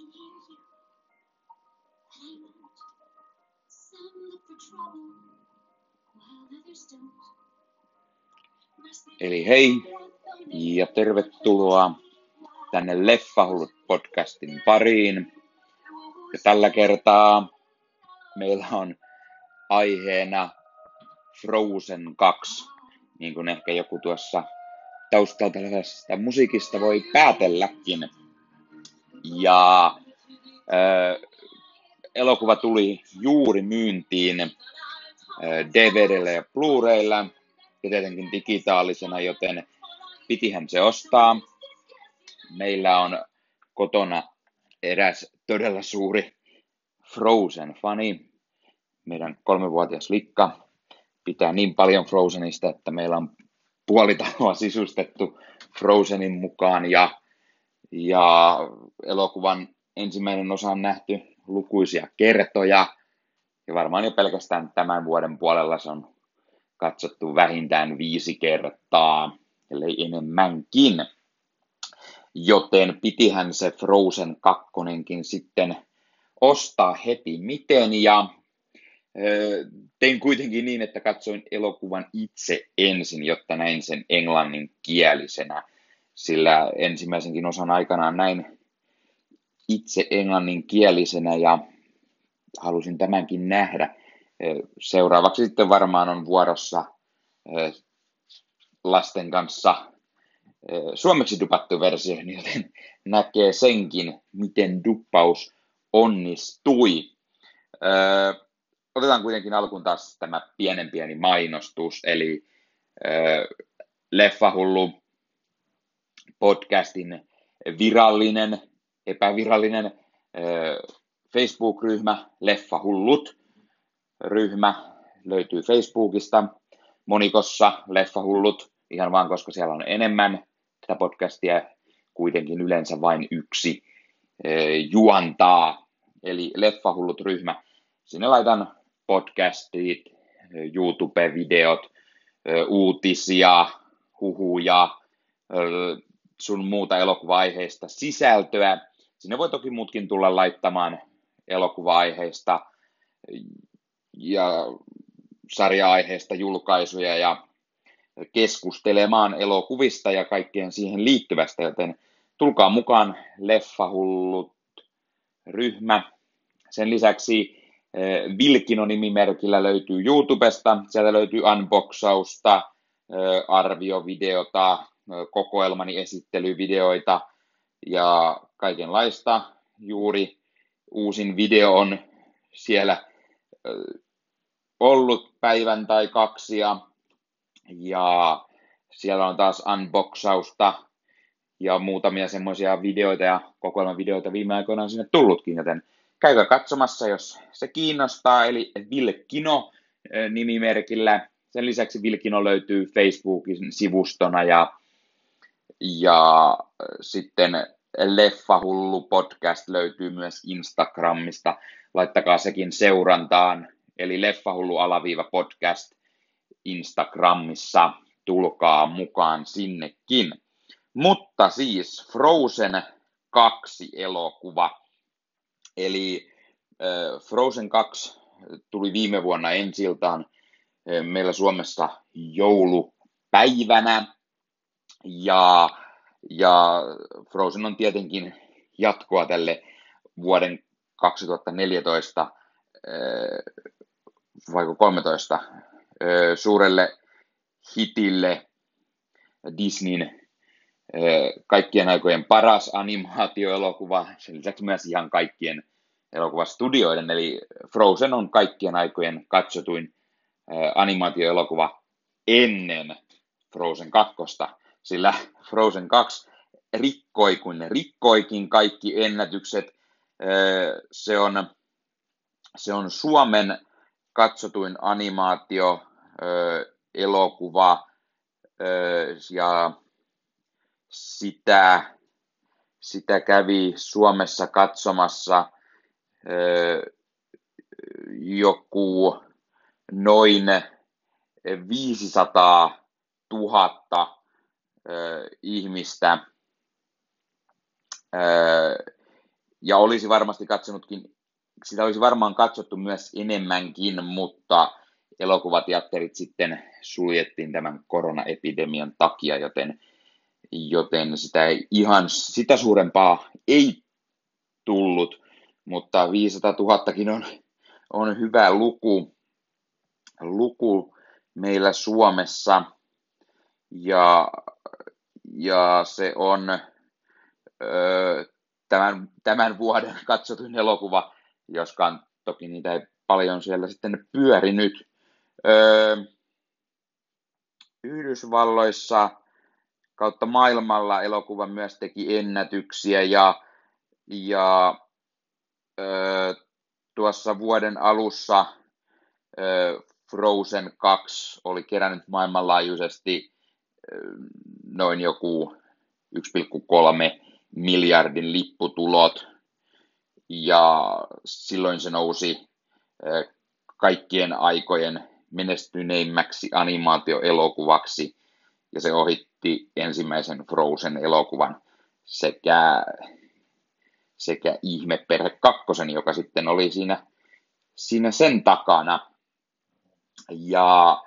can hear you. Some look for trouble, while others don't. Eli hei ja tervetuloa tänne Leffahullut podcastin pariin. Ja tällä kertaa meillä on aiheena Frozen 2, niin kuin ehkä joku tuossa taustalta musiikista voi päätelläkin. Ja äh, elokuva tuli juuri myyntiin äh, DVDllä ja Blu-raylla ja tietenkin digitaalisena, joten pitihän se ostaa. Meillä on kotona eräs todella suuri Frozen-fani. Meidän kolmevuotias Likka pitää niin paljon Frozenista, että meillä on puoli taloa sisustettu Frozenin mukaan ja, ja elokuvan ensimmäinen osa on nähty lukuisia kertoja. Ja varmaan jo pelkästään tämän vuoden puolella se on katsottu vähintään viisi kertaa, ellei enemmänkin. Joten pitihän se Frozen 2 sitten ostaa heti miten. Ja tein kuitenkin niin, että katsoin elokuvan itse ensin, jotta näin sen englanninkielisenä, sillä ensimmäisenkin osan aikanaan näin itse englanninkielisenä ja halusin tämänkin nähdä. Seuraavaksi sitten varmaan on vuorossa lasten kanssa suomeksi dupattu versio, joten näkee senkin, miten duppaus onnistui. Otetaan kuitenkin alkuun taas tämä pienen pieni mainostus, eli Leffahullu podcastin virallinen, epävirallinen Facebook-ryhmä, Leffahullut ryhmä löytyy Facebookista, monikossa Leffahullut, ihan vaan koska siellä on enemmän tätä podcastia, kuitenkin yleensä vain yksi juontaa, eli Leffahullut ryhmä. Sinne laitan podcastit, YouTube-videot, uutisia, huhuja, sun muuta elokuva-aiheista sisältöä. Sinne voi toki muutkin tulla laittamaan elokuva-aiheista ja sarja-aiheista julkaisuja ja keskustelemaan elokuvista ja kaikkeen siihen liittyvästä, joten tulkaa mukaan Leffahullut ryhmä. Sen lisäksi Eh, Vilkino-nimimerkillä löytyy YouTubesta, sieltä löytyy unboxausta, eh, arviovideota, kokoelmani esittelyvideoita ja kaikenlaista. Juuri uusin video on siellä ollut päivän tai kaksi ja, ja siellä on taas unboxausta ja muutamia semmoisia videoita ja kokoelmavideoita viime aikoina on sinne tullutkin, joten käykää katsomassa, jos se kiinnostaa, eli Vilkino nimimerkillä. Sen lisäksi Vilkino löytyy Facebookin sivustona ja, ja sitten Leffahullu podcast löytyy myös Instagramista. Laittakaa sekin seurantaan, eli Leffahullu alaviiva podcast Instagramissa. Tulkaa mukaan sinnekin. Mutta siis Frozen 2 elokuva Eli Frozen 2 tuli viime vuonna ensiltaan meillä Suomessa joulupäivänä. Ja, ja Frozen on tietenkin jatkoa tälle vuoden 2014 vai 13 suurelle hitille Disneyn kaikkien aikojen paras animaatioelokuva, sen lisäksi myös ihan kaikkien elokuvastudioiden, eli Frozen on kaikkien aikojen katsotuin animaatioelokuva ennen Frozen 2, sillä Frozen 2 rikkoi kuin ne rikkoikin kaikki ennätykset. Se on, se on Suomen katsotuin animaatio elokuva ja sitä, sitä kävi Suomessa katsomassa joku noin 500 000 ihmistä. Ja olisi varmasti katsonutkin, sitä olisi varmaan katsottu myös enemmänkin, mutta elokuvateatterit sitten suljettiin tämän koronaepidemian takia, joten, joten sitä ei ihan sitä suurempaa ei tullut, mutta 500 000 on, on hyvä luku, luku meillä Suomessa. Ja, ja se on ö, tämän, tämän vuoden katsotun elokuva, joskaan toki niitä ei paljon siellä sitten pyörinyt. Öö, Yhdysvalloissa kautta maailmalla elokuva myös teki ennätyksiä ja, ja öö, tuossa vuoden alussa öö, Frozen 2 oli kerännyt maailmanlaajuisesti öö, noin joku 1,3 miljardin lipputulot ja silloin se nousi kaikkien aikojen menestyneimmäksi animaatioelokuvaksi ja se ohitti ensimmäisen Frozen-elokuvan sekä, sekä Ihmeperhe kakkosen, joka sitten oli siinä, siinä sen takana. Ja,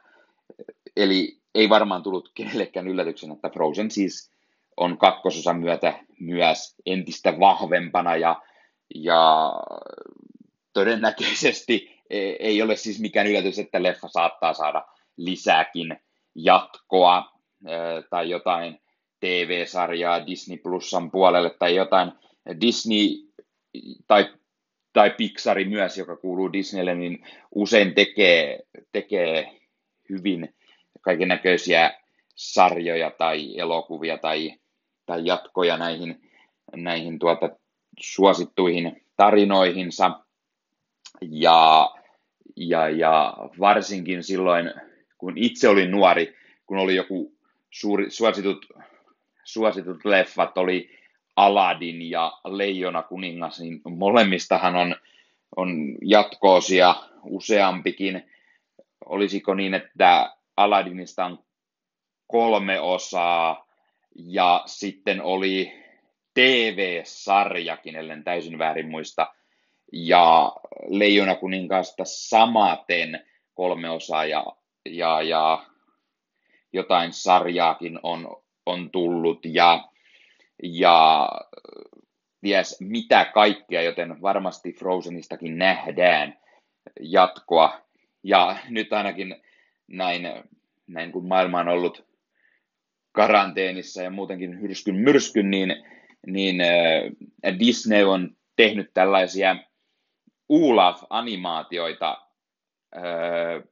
eli ei varmaan tullut kenellekään yllätyksen, että Frozen siis on kakkososan myötä myös entistä vahvempana ja, ja todennäköisesti e, ei ole siis mikään yllätys, että leffa saattaa saada lisääkin jatkoa e, tai jotain TV-sarjaa Disney Plusan puolelle tai jotain Disney tai, tai Pixari myös, joka kuuluu Disneylle, niin usein tekee, tekee hyvin kaiken näköisiä sarjoja tai elokuvia tai tai jatkoja näihin, näihin tuota, suosittuihin tarinoihinsa. Ja, ja, ja varsinkin silloin, kun itse olin nuori, kun oli joku suuri, suositut, suositut leffat, oli Aladdin ja Leijona kuningas, niin molemmistahan on, on jatkoosia useampikin. Olisiko niin, että Aladdinista on kolme osaa, ja sitten oli TV-sarjakin, ellen täysin väärin muista, ja Leijona kuninkaasta samaten kolme osaa ja, ja, ja jotain sarjaakin on, on tullut ja, ja ties mitä kaikkea, joten varmasti Frozenistakin nähdään jatkoa. Ja nyt ainakin näin, näin kun maailma on ollut karanteenissa ja muutenkin hyrskyn myrskyn, niin, niin äh, Disney on tehnyt tällaisia Olaf-animaatioita äh,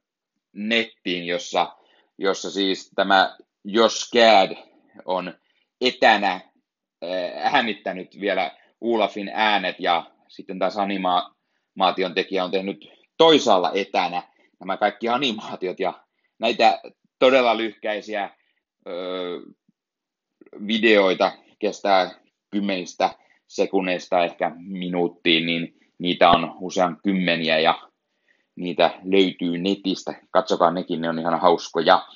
nettiin, jossa, jossa siis tämä Josh Gad on etänä äh, äänittänyt vielä Olafin äänet ja sitten taas animaation tekijä on tehnyt toisaalla etänä nämä kaikki animaatiot ja näitä todella lyhkäisiä videoita kestää kymmenistä sekunneista ehkä minuuttiin, niin niitä on usean kymmeniä ja niitä löytyy netistä. Katsokaa nekin, ne on ihan hauskoja.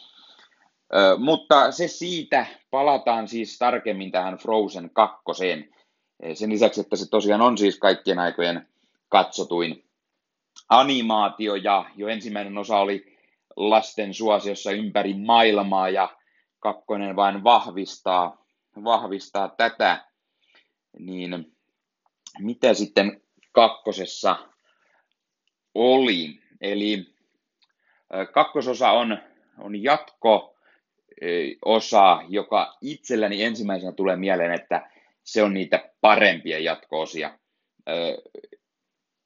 Ö, mutta se siitä, palataan siis tarkemmin tähän Frozen 2. Sen lisäksi, että se tosiaan on siis kaikkien aikojen katsotuin animaatio ja jo ensimmäinen osa oli lasten suosiossa ympäri maailmaa ja kakkonen vain vahvistaa, vahvistaa tätä, niin mitä sitten kakkosessa oli? Eli kakkososa on, on jatko osa, joka itselläni ensimmäisenä tulee mieleen, että se on niitä parempia jatkoosia.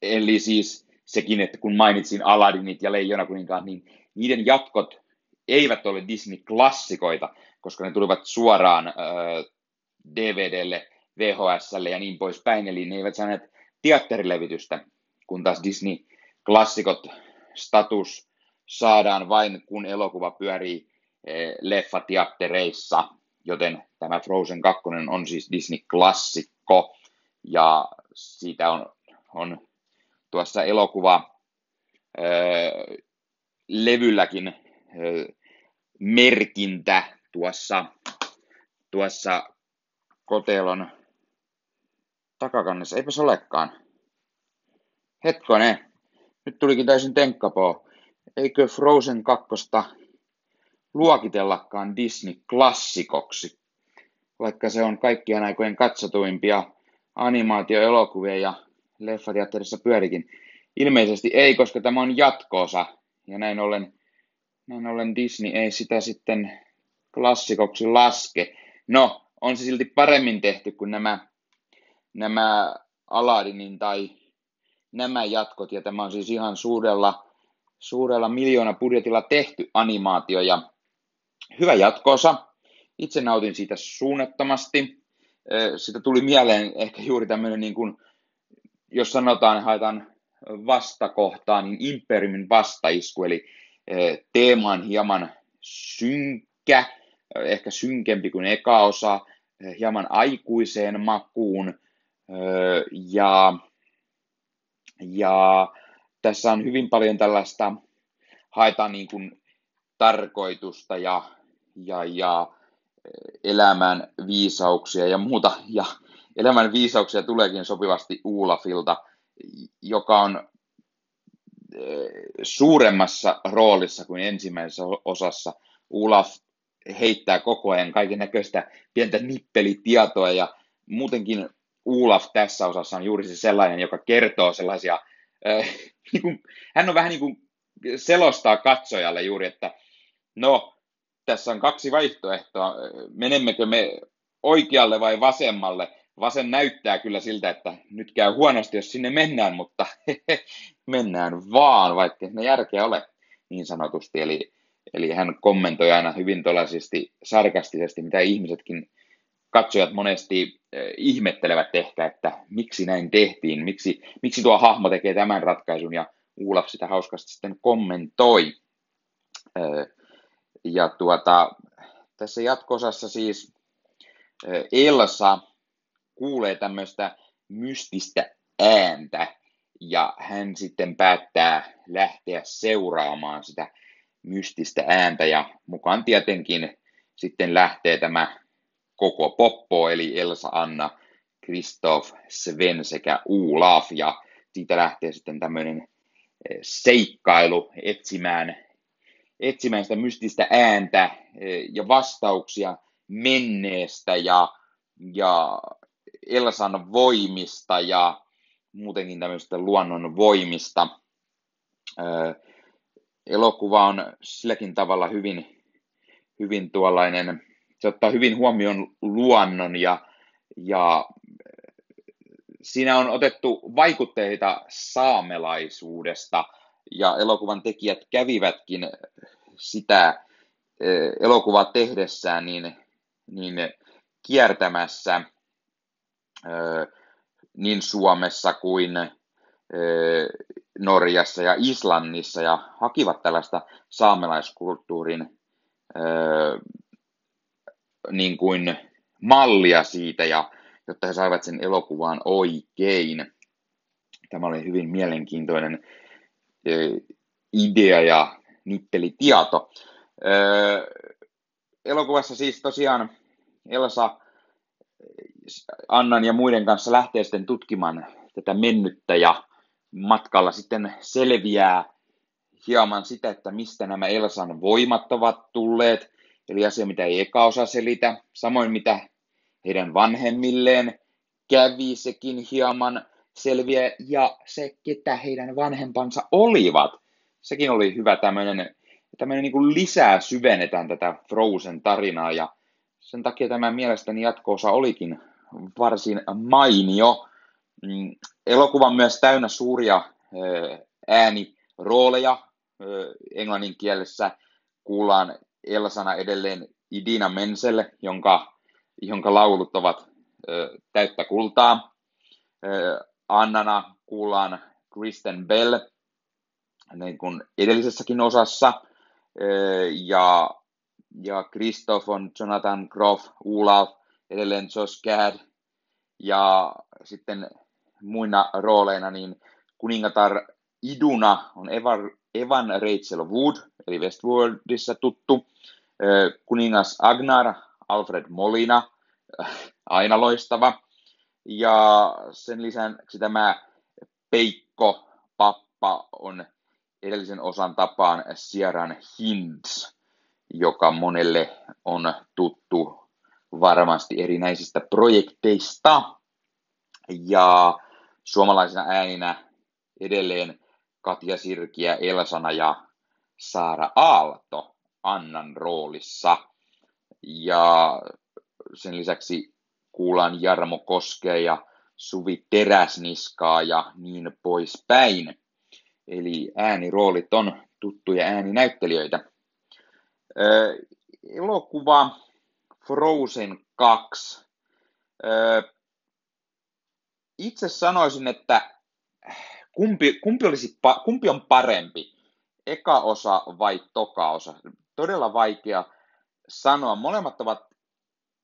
Eli siis sekin, että kun mainitsin Aladdinit ja Leijona kuninkaat, niin niiden jatkot eivät ole Disney-klassikoita, koska ne tulivat suoraan äh, DVDlle, VHSlle ja niin poispäin, eli ne eivät saaneet teatterilevitystä, kun taas Disney-klassikot status saadaan vain, kun elokuva pyörii äh, leffateattereissa, joten tämä Frozen 2 on siis Disney-klassikko, ja siitä on, on tuossa elokuva levylläkin merkintä tuossa, tuossa kotelon takakannessa. Eipäs olekaan. Hetkonen. Nyt tulikin täysin tenkkapoo. Eikö Frozen 2 luokitellakaan Disney-klassikoksi? Vaikka se on kaikkien aikojen katsotuimpia animaatioelokuvia ja leffateatterissa pyörikin. Ilmeisesti ei, koska tämä on jatkoosa. Ja näin ollen, näin ollen Disney ei sitä sitten klassikoksi laske. No, on se silti paremmin tehty kuin nämä, nämä Aladinin tai nämä jatkot. Ja tämä on siis ihan suurella, suurella miljoona budjetilla tehty animaatio ja hyvä jatkoosa. Itse nautin siitä suunnattomasti. Sitä tuli mieleen ehkä juuri tämmöinen, niin kuin, jos sanotaan, haetaan vastakohtaa, niin Imperiumin vastaisku, eli teema on hieman synkkä, ehkä synkempi kuin eka osa, hieman aikuiseen makuun, ja, ja tässä on hyvin paljon tällaista, haetaan niin kuin tarkoitusta ja, ja, ja elämän viisauksia ja muuta, ja elämän viisauksia tuleekin sopivasti Uulafilta, joka on suuremmassa roolissa kuin ensimmäisessä osassa. Ulaf heittää koko ajan kaiken näköistä pientä nippelitietoa ja muutenkin Ulaf tässä osassa on juuri se sellainen, joka kertoo sellaisia, äh, niin kuin, hän on vähän niin kuin selostaa katsojalle juuri, että no, tässä on kaksi vaihtoehtoa, menemmekö me oikealle vai vasemmalle, vasen näyttää kyllä siltä, että nyt käy huonosti, jos sinne mennään, mutta mennään vaan, vaikka ne järkeä ole niin sanotusti. Eli, eli hän kommentoi aina hyvin tuollaisesti sarkastisesti, mitä ihmisetkin katsojat monesti eh, ihmettelevät ehkä, että miksi näin tehtiin, miksi, miksi tuo hahmo tekee tämän ratkaisun, ja Uulaf sitä hauskasti sitten kommentoi. Eh, ja tuota, tässä jatkosassa siis eh, Elsa kuulee tämmöistä mystistä ääntä ja hän sitten päättää lähteä seuraamaan sitä mystistä ääntä ja mukaan tietenkin sitten lähtee tämä koko poppo eli Elsa, Anna, Kristoff, Sven sekä Olaf ja siitä lähtee sitten tämmöinen eh, seikkailu etsimään, etsimään sitä mystistä ääntä eh, ja vastauksia menneestä ja, ja Elsan voimista ja muutenkin tämmöistä luonnon voimista. Elokuva on silläkin tavalla hyvin, hyvin tuollainen, se ottaa hyvin huomioon luonnon ja, ja siinä on otettu vaikutteita saamelaisuudesta ja elokuvan tekijät kävivätkin sitä elokuvaa tehdessään niin, niin kiertämässä niin Suomessa kuin Norjassa ja Islannissa ja hakivat tällaista saamelaiskulttuurin niin kuin mallia siitä, ja, jotta he saivat sen elokuvan oikein. Tämä oli hyvin mielenkiintoinen idea ja nippelitieto. Elokuvassa siis tosiaan Elsa Annan ja muiden kanssa lähtee sitten tutkimaan tätä mennyttä ja matkalla sitten selviää hieman sitä, että mistä nämä Elsan voimat ovat tulleet, eli asia, mitä ei eka osa selitä, samoin mitä heidän vanhemmilleen kävi, sekin hieman selviää, ja se, ketä heidän vanhempansa olivat, sekin oli hyvä tämmöinen, tämmöinen niin lisää syvennetään tätä Frozen-tarinaa, ja sen takia tämä mielestäni jatkoosa olikin varsin mainio. Mm, elokuva on myös täynnä suuria äänirooleja. Englannin kielessä kuullaan Elsana edelleen Idina Menzel, jonka, jonka laulut ovat täyttä kultaa. Annana kuullaan Kristen Bell, niin kuin edellisessäkin osassa. Ja, ja Christoph on Jonathan Groff, Olaf, edelleen Josh Gad. Ja sitten muina rooleina niin kuningatar Iduna on Evan, Evan Rachel Wood, eli Westworldissa tuttu, kuningas Agnar, Alfred Molina, aina loistava, Ja sen lisäksi tämä Peikko Pappa on edellisen osan tapaan Sierran Hinds, joka monelle on tuttu varmasti erinäisistä projekteista. Ja suomalaisina ääninä edelleen Katja Sirkiä, Elsana ja Saara Aalto Annan roolissa. Ja sen lisäksi kuullaan Jarmo Koskea ja Suvi Teräsniskaa ja niin poispäin. Eli ääniroolit on tuttuja ääninäyttelijöitä. Öö, elokuva Frozen 2. Öö, itse sanoisin, että kumpi, kumpi, olisi, kumpi on parempi, eka osa vai toka osa? Todella vaikea sanoa. Molemmat ovat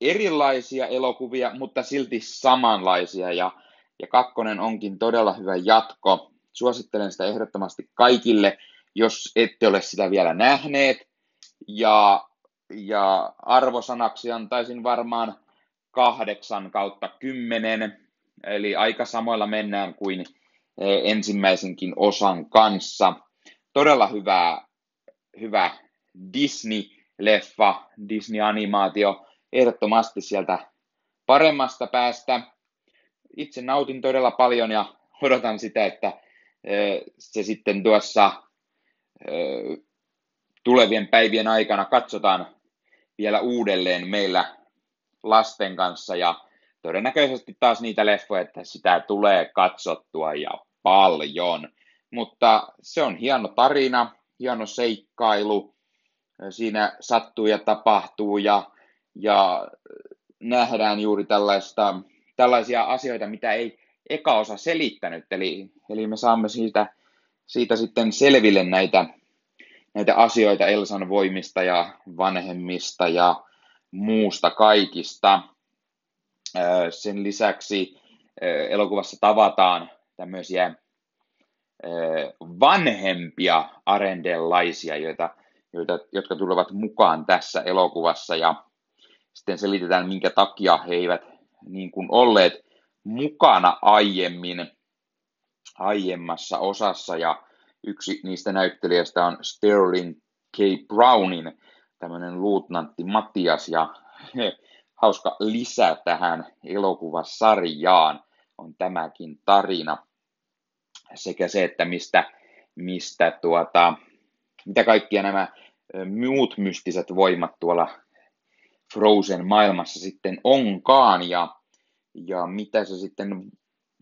erilaisia elokuvia, mutta silti samanlaisia ja, ja kakkonen onkin todella hyvä jatko. Suosittelen sitä ehdottomasti kaikille, jos ette ole sitä vielä nähneet. Ja, ja arvosanaksi antaisin varmaan kahdeksan kautta kymmenen, eli aika samoilla mennään kuin eh, ensimmäisenkin osan kanssa. Todella hyvä, hyvä Disney-leffa, Disney-animaatio, ehdottomasti sieltä paremmasta päästä. Itse nautin todella paljon ja odotan sitä, että se sitten tuossa tulevien päivien aikana katsotaan vielä uudelleen meillä lasten kanssa ja todennäköisesti taas niitä leffoja, että sitä tulee katsottua ja paljon. Mutta se on hieno tarina, hieno seikkailu, siinä sattuu ja tapahtuu ja ja nähdään juuri tällaista, tällaisia asioita, mitä ei eka osa selittänyt, eli, eli me saamme siitä, siitä sitten selville näitä, näitä asioita Elsan voimista ja vanhemmista ja muusta kaikista. Sen lisäksi elokuvassa tavataan tämmöisiä vanhempia arendellaisia, joita, joita, jotka tulevat mukaan tässä elokuvassa. Ja sitten selitetään, minkä takia he eivät niin kuin olleet mukana aiemmin aiemmassa osassa, ja yksi niistä näyttelijöistä on Sterling K. Brownin, tämmöinen luutnantti Matias, ja hauska lisä tähän elokuvasarjaan on tämäkin tarina, sekä se, että mistä, mistä tuota, mitä kaikkia nämä muut mystiset voimat tuolla Frozen maailmassa sitten onkaan ja, ja mitä se sitten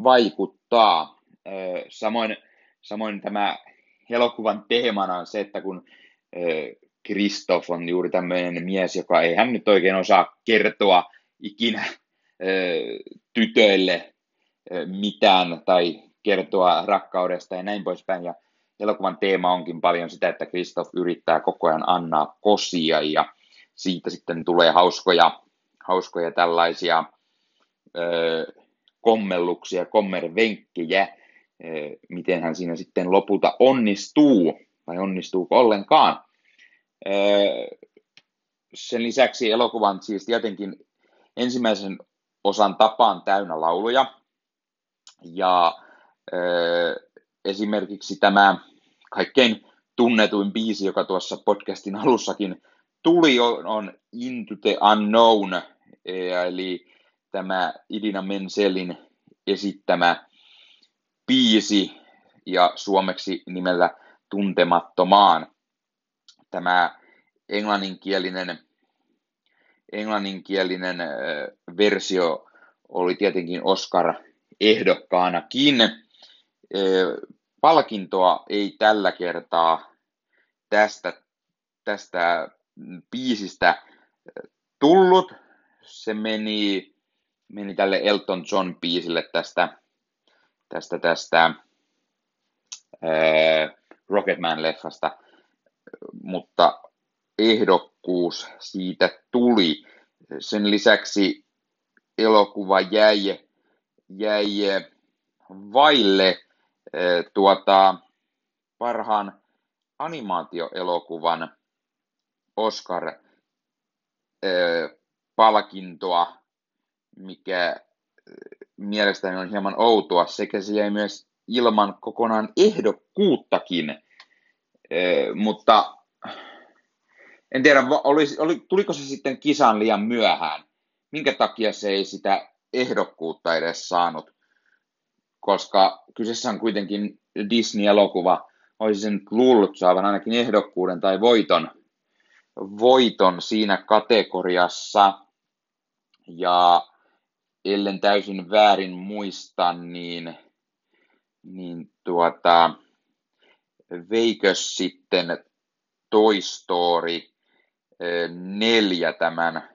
vaikuttaa. Samoin, samoin tämä elokuvan teemana on se, että kun Kristoff on juuri tämmöinen mies, joka ei hän nyt oikein osaa kertoa ikinä tytöille mitään tai kertoa rakkaudesta ja näin poispäin. Ja elokuvan teema onkin paljon sitä, että Kristoff yrittää koko ajan annaa kosia ja siitä sitten tulee hauskoja, hauskoja tällaisia ö, kommelluksia, kommervenkkejä, miten hän siinä sitten lopulta onnistuu, vai onnistuuko ollenkaan. Ö, sen lisäksi elokuvan siis tietenkin ensimmäisen osan tapaan täynnä lauluja, ja ö, esimerkiksi tämä kaikkein tunnetuin biisi, joka tuossa podcastin alussakin tuli on, on Into the Unknown, eli tämä Idina Menselin esittämä biisi ja suomeksi nimellä Tuntemattomaan. Tämä englanninkielinen, englanninkielinen versio oli tietenkin Oscar-ehdokkaanakin. Palkintoa ei tällä kertaa tästä, tästä biisistä tullut. Se meni, meni tälle Elton John biisille tästä, tästä, tästä ää, Rocketman-leffasta, mutta ehdokkuus siitä tuli. Sen lisäksi elokuva jäi, jäi vaille tuota, parhaan animaatioelokuvan Oscar-palkintoa, mikä mielestäni on hieman outoa, sekä se jäi myös ilman kokonaan ehdokkuuttakin. E, mutta en tiedä, oli, oli, tuliko se sitten kisan liian myöhään. Minkä takia se ei sitä ehdokkuutta edes saanut? Koska kyseessä on kuitenkin Disney-elokuva. Olisi sen luullut saavan ainakin ehdokkuuden tai voiton, voiton siinä kategoriassa. Ja ellen täysin väärin muista, niin, niin tuota, veikös sitten Toy Story neljä tämän,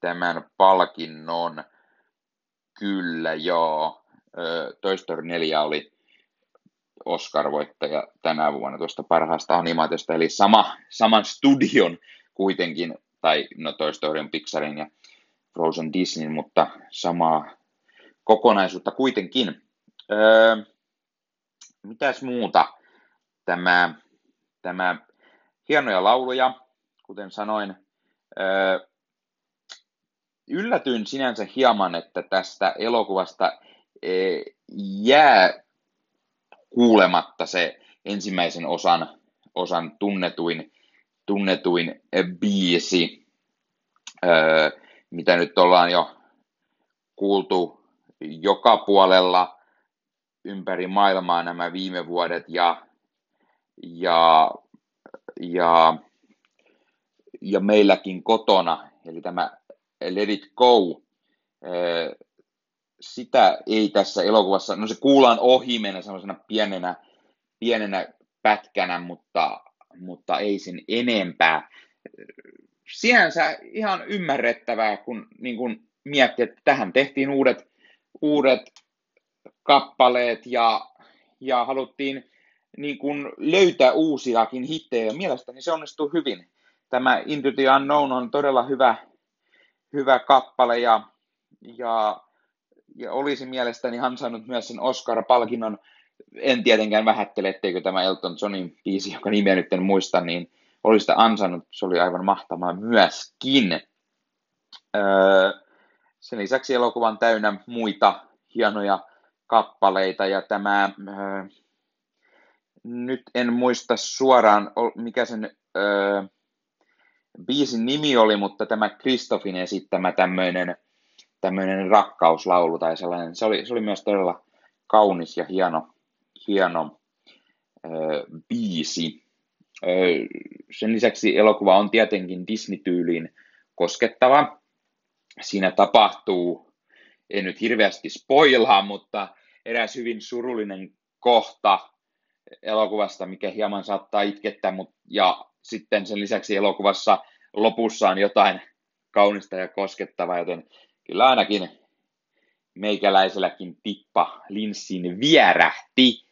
tämän palkinnon? Kyllä, joo. Toy Story 4 oli Oscar-voittaja tänä vuonna tuosta parhaasta animaatiosta, eli sama, saman studion kuitenkin, tai no Toy Story on Pixarin ja Frozen Disney, mutta samaa kokonaisuutta kuitenkin. Öö, mitäs muuta? Tämä, tämä hienoja lauluja, kuten sanoin. Öö, yllätyin sinänsä hieman, että tästä elokuvasta e, jää kuulematta se ensimmäisen osan, osan tunnetuin, tunnetuin biisi. Öö, mitä nyt ollaan jo kuultu joka puolella ympäri maailmaa nämä viime vuodet ja, ja, ja, ja meilläkin kotona, eli tämä Let It Go, sitä ei tässä elokuvassa, no se kuullaan ohi mennä sellaisena pienenä, pienenä pätkänä, mutta, mutta ei sen enempää sinänsä ihan ymmärrettävää, kun niin kun miettii, että tähän tehtiin uudet, uudet kappaleet ja, ja haluttiin niin kun löytää uusiakin hittejä. Mielestäni se onnistuu hyvin. Tämä Into the Unknown on todella hyvä, hyvä kappale ja, ja, ja olisi mielestäni ansainnut myös sen Oscar-palkinnon. En tietenkään vähättele, etteikö tämä Elton Johnin biisi, joka nimeä nyt en muista, niin oli sitä ansainnut, se oli aivan mahtavaa myöskin. Öö, sen lisäksi elokuva on täynnä muita hienoja kappaleita ja tämä, öö, nyt en muista suoraan mikä sen öö, biisin nimi oli, mutta tämä Kristofin esittämä tämmöinen tämmöinen rakkauslaulu tai sellainen, se oli, se oli myös todella kaunis ja hieno, hieno öö, biisi. Sen lisäksi elokuva on tietenkin Disney-tyyliin koskettava. Siinä tapahtuu, en nyt hirveästi spoilaa, mutta eräs hyvin surullinen kohta elokuvasta, mikä hieman saattaa itkettää, ja sitten sen lisäksi elokuvassa lopussa on jotain kaunista ja koskettavaa, joten kyllä ainakin meikäläiselläkin tippa linssin vierähti.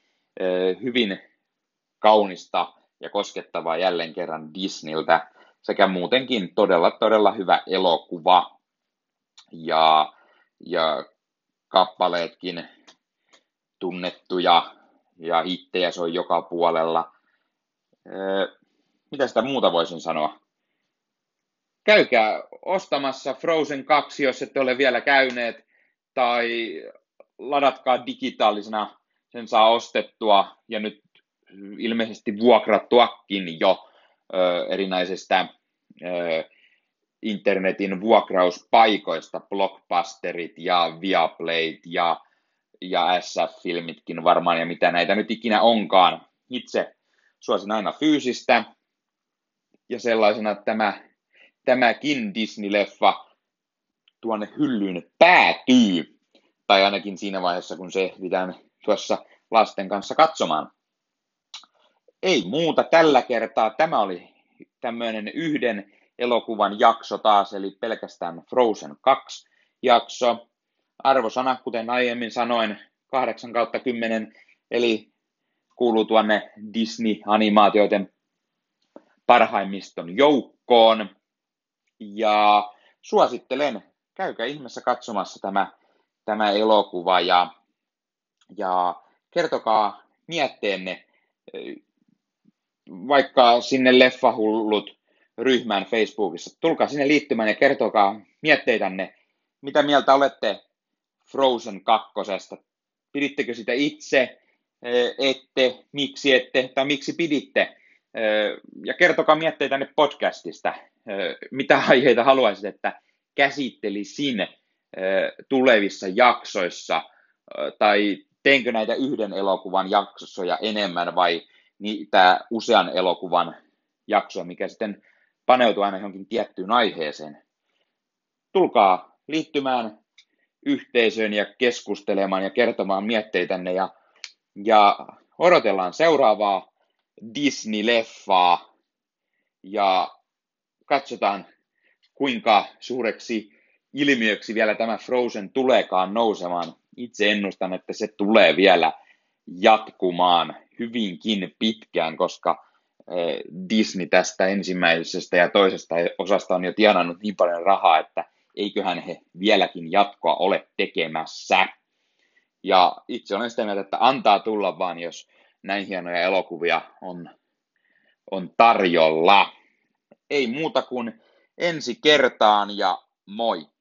Hyvin kaunista ja koskettavaa jälleen kerran Disneyltä sekä muutenkin todella, todella hyvä elokuva. Ja, ja kappaleetkin tunnettuja ja hittejä se on joka puolella. mitä sitä muuta voisin sanoa? Käykää ostamassa Frozen 2, jos ette ole vielä käyneet, tai ladatkaa digitaalisena, sen saa ostettua, ja nyt ilmeisesti vuokrattuakin jo ö, erinäisistä ö, internetin vuokrauspaikoista, blockbusterit ja Viaplayt ja, ja SF-filmitkin varmaan ja mitä näitä nyt ikinä onkaan. Itse suosin aina fyysistä ja sellaisena tämä, tämäkin Disney-leffa tuonne hyllyyn päätyy, tai ainakin siinä vaiheessa, kun se pitää tuossa lasten kanssa katsomaan ei muuta tällä kertaa. Tämä oli tämmöinen yhden elokuvan jakso taas, eli pelkästään Frozen 2 jakso. Arvosana, kuten aiemmin sanoin, 8 kautta 10, eli kuuluu tuonne Disney-animaatioiden parhaimmiston joukkoon. Ja suosittelen, käykää ihmeessä katsomassa tämä, tämä elokuva ja, ja kertokaa mietteenne vaikka sinne leffahullut ryhmään Facebookissa. Tulkaa sinne liittymään ja kertokaa mietteitänne, mitä mieltä olette Frozen kakkosesta. Pidittekö sitä itse, ette, miksi ette tai miksi piditte? Ja kertokaa tänne podcastista, mitä aiheita haluaisit, että käsittelisin tulevissa jaksoissa, tai teenkö näitä yhden elokuvan jaksoja enemmän vai niitä usean elokuvan jaksoa, mikä sitten paneutuu aina johonkin tiettyyn aiheeseen. Tulkaa liittymään yhteisöön ja keskustelemaan ja kertomaan mietteitänne ja, ja odotellaan seuraavaa Disney-leffaa ja katsotaan kuinka suureksi ilmiöksi vielä tämä Frozen tuleekaan nousemaan. Itse ennustan, että se tulee vielä jatkumaan hyvinkin pitkään, koska eh, Disney tästä ensimmäisestä ja toisesta osasta on jo tienannut niin paljon rahaa, että eiköhän he vieläkin jatkoa ole tekemässä. Ja itse olen sitä mieltä, että antaa tulla vaan, jos näin hienoja elokuvia on, on tarjolla. Ei muuta kuin ensi kertaan ja moi!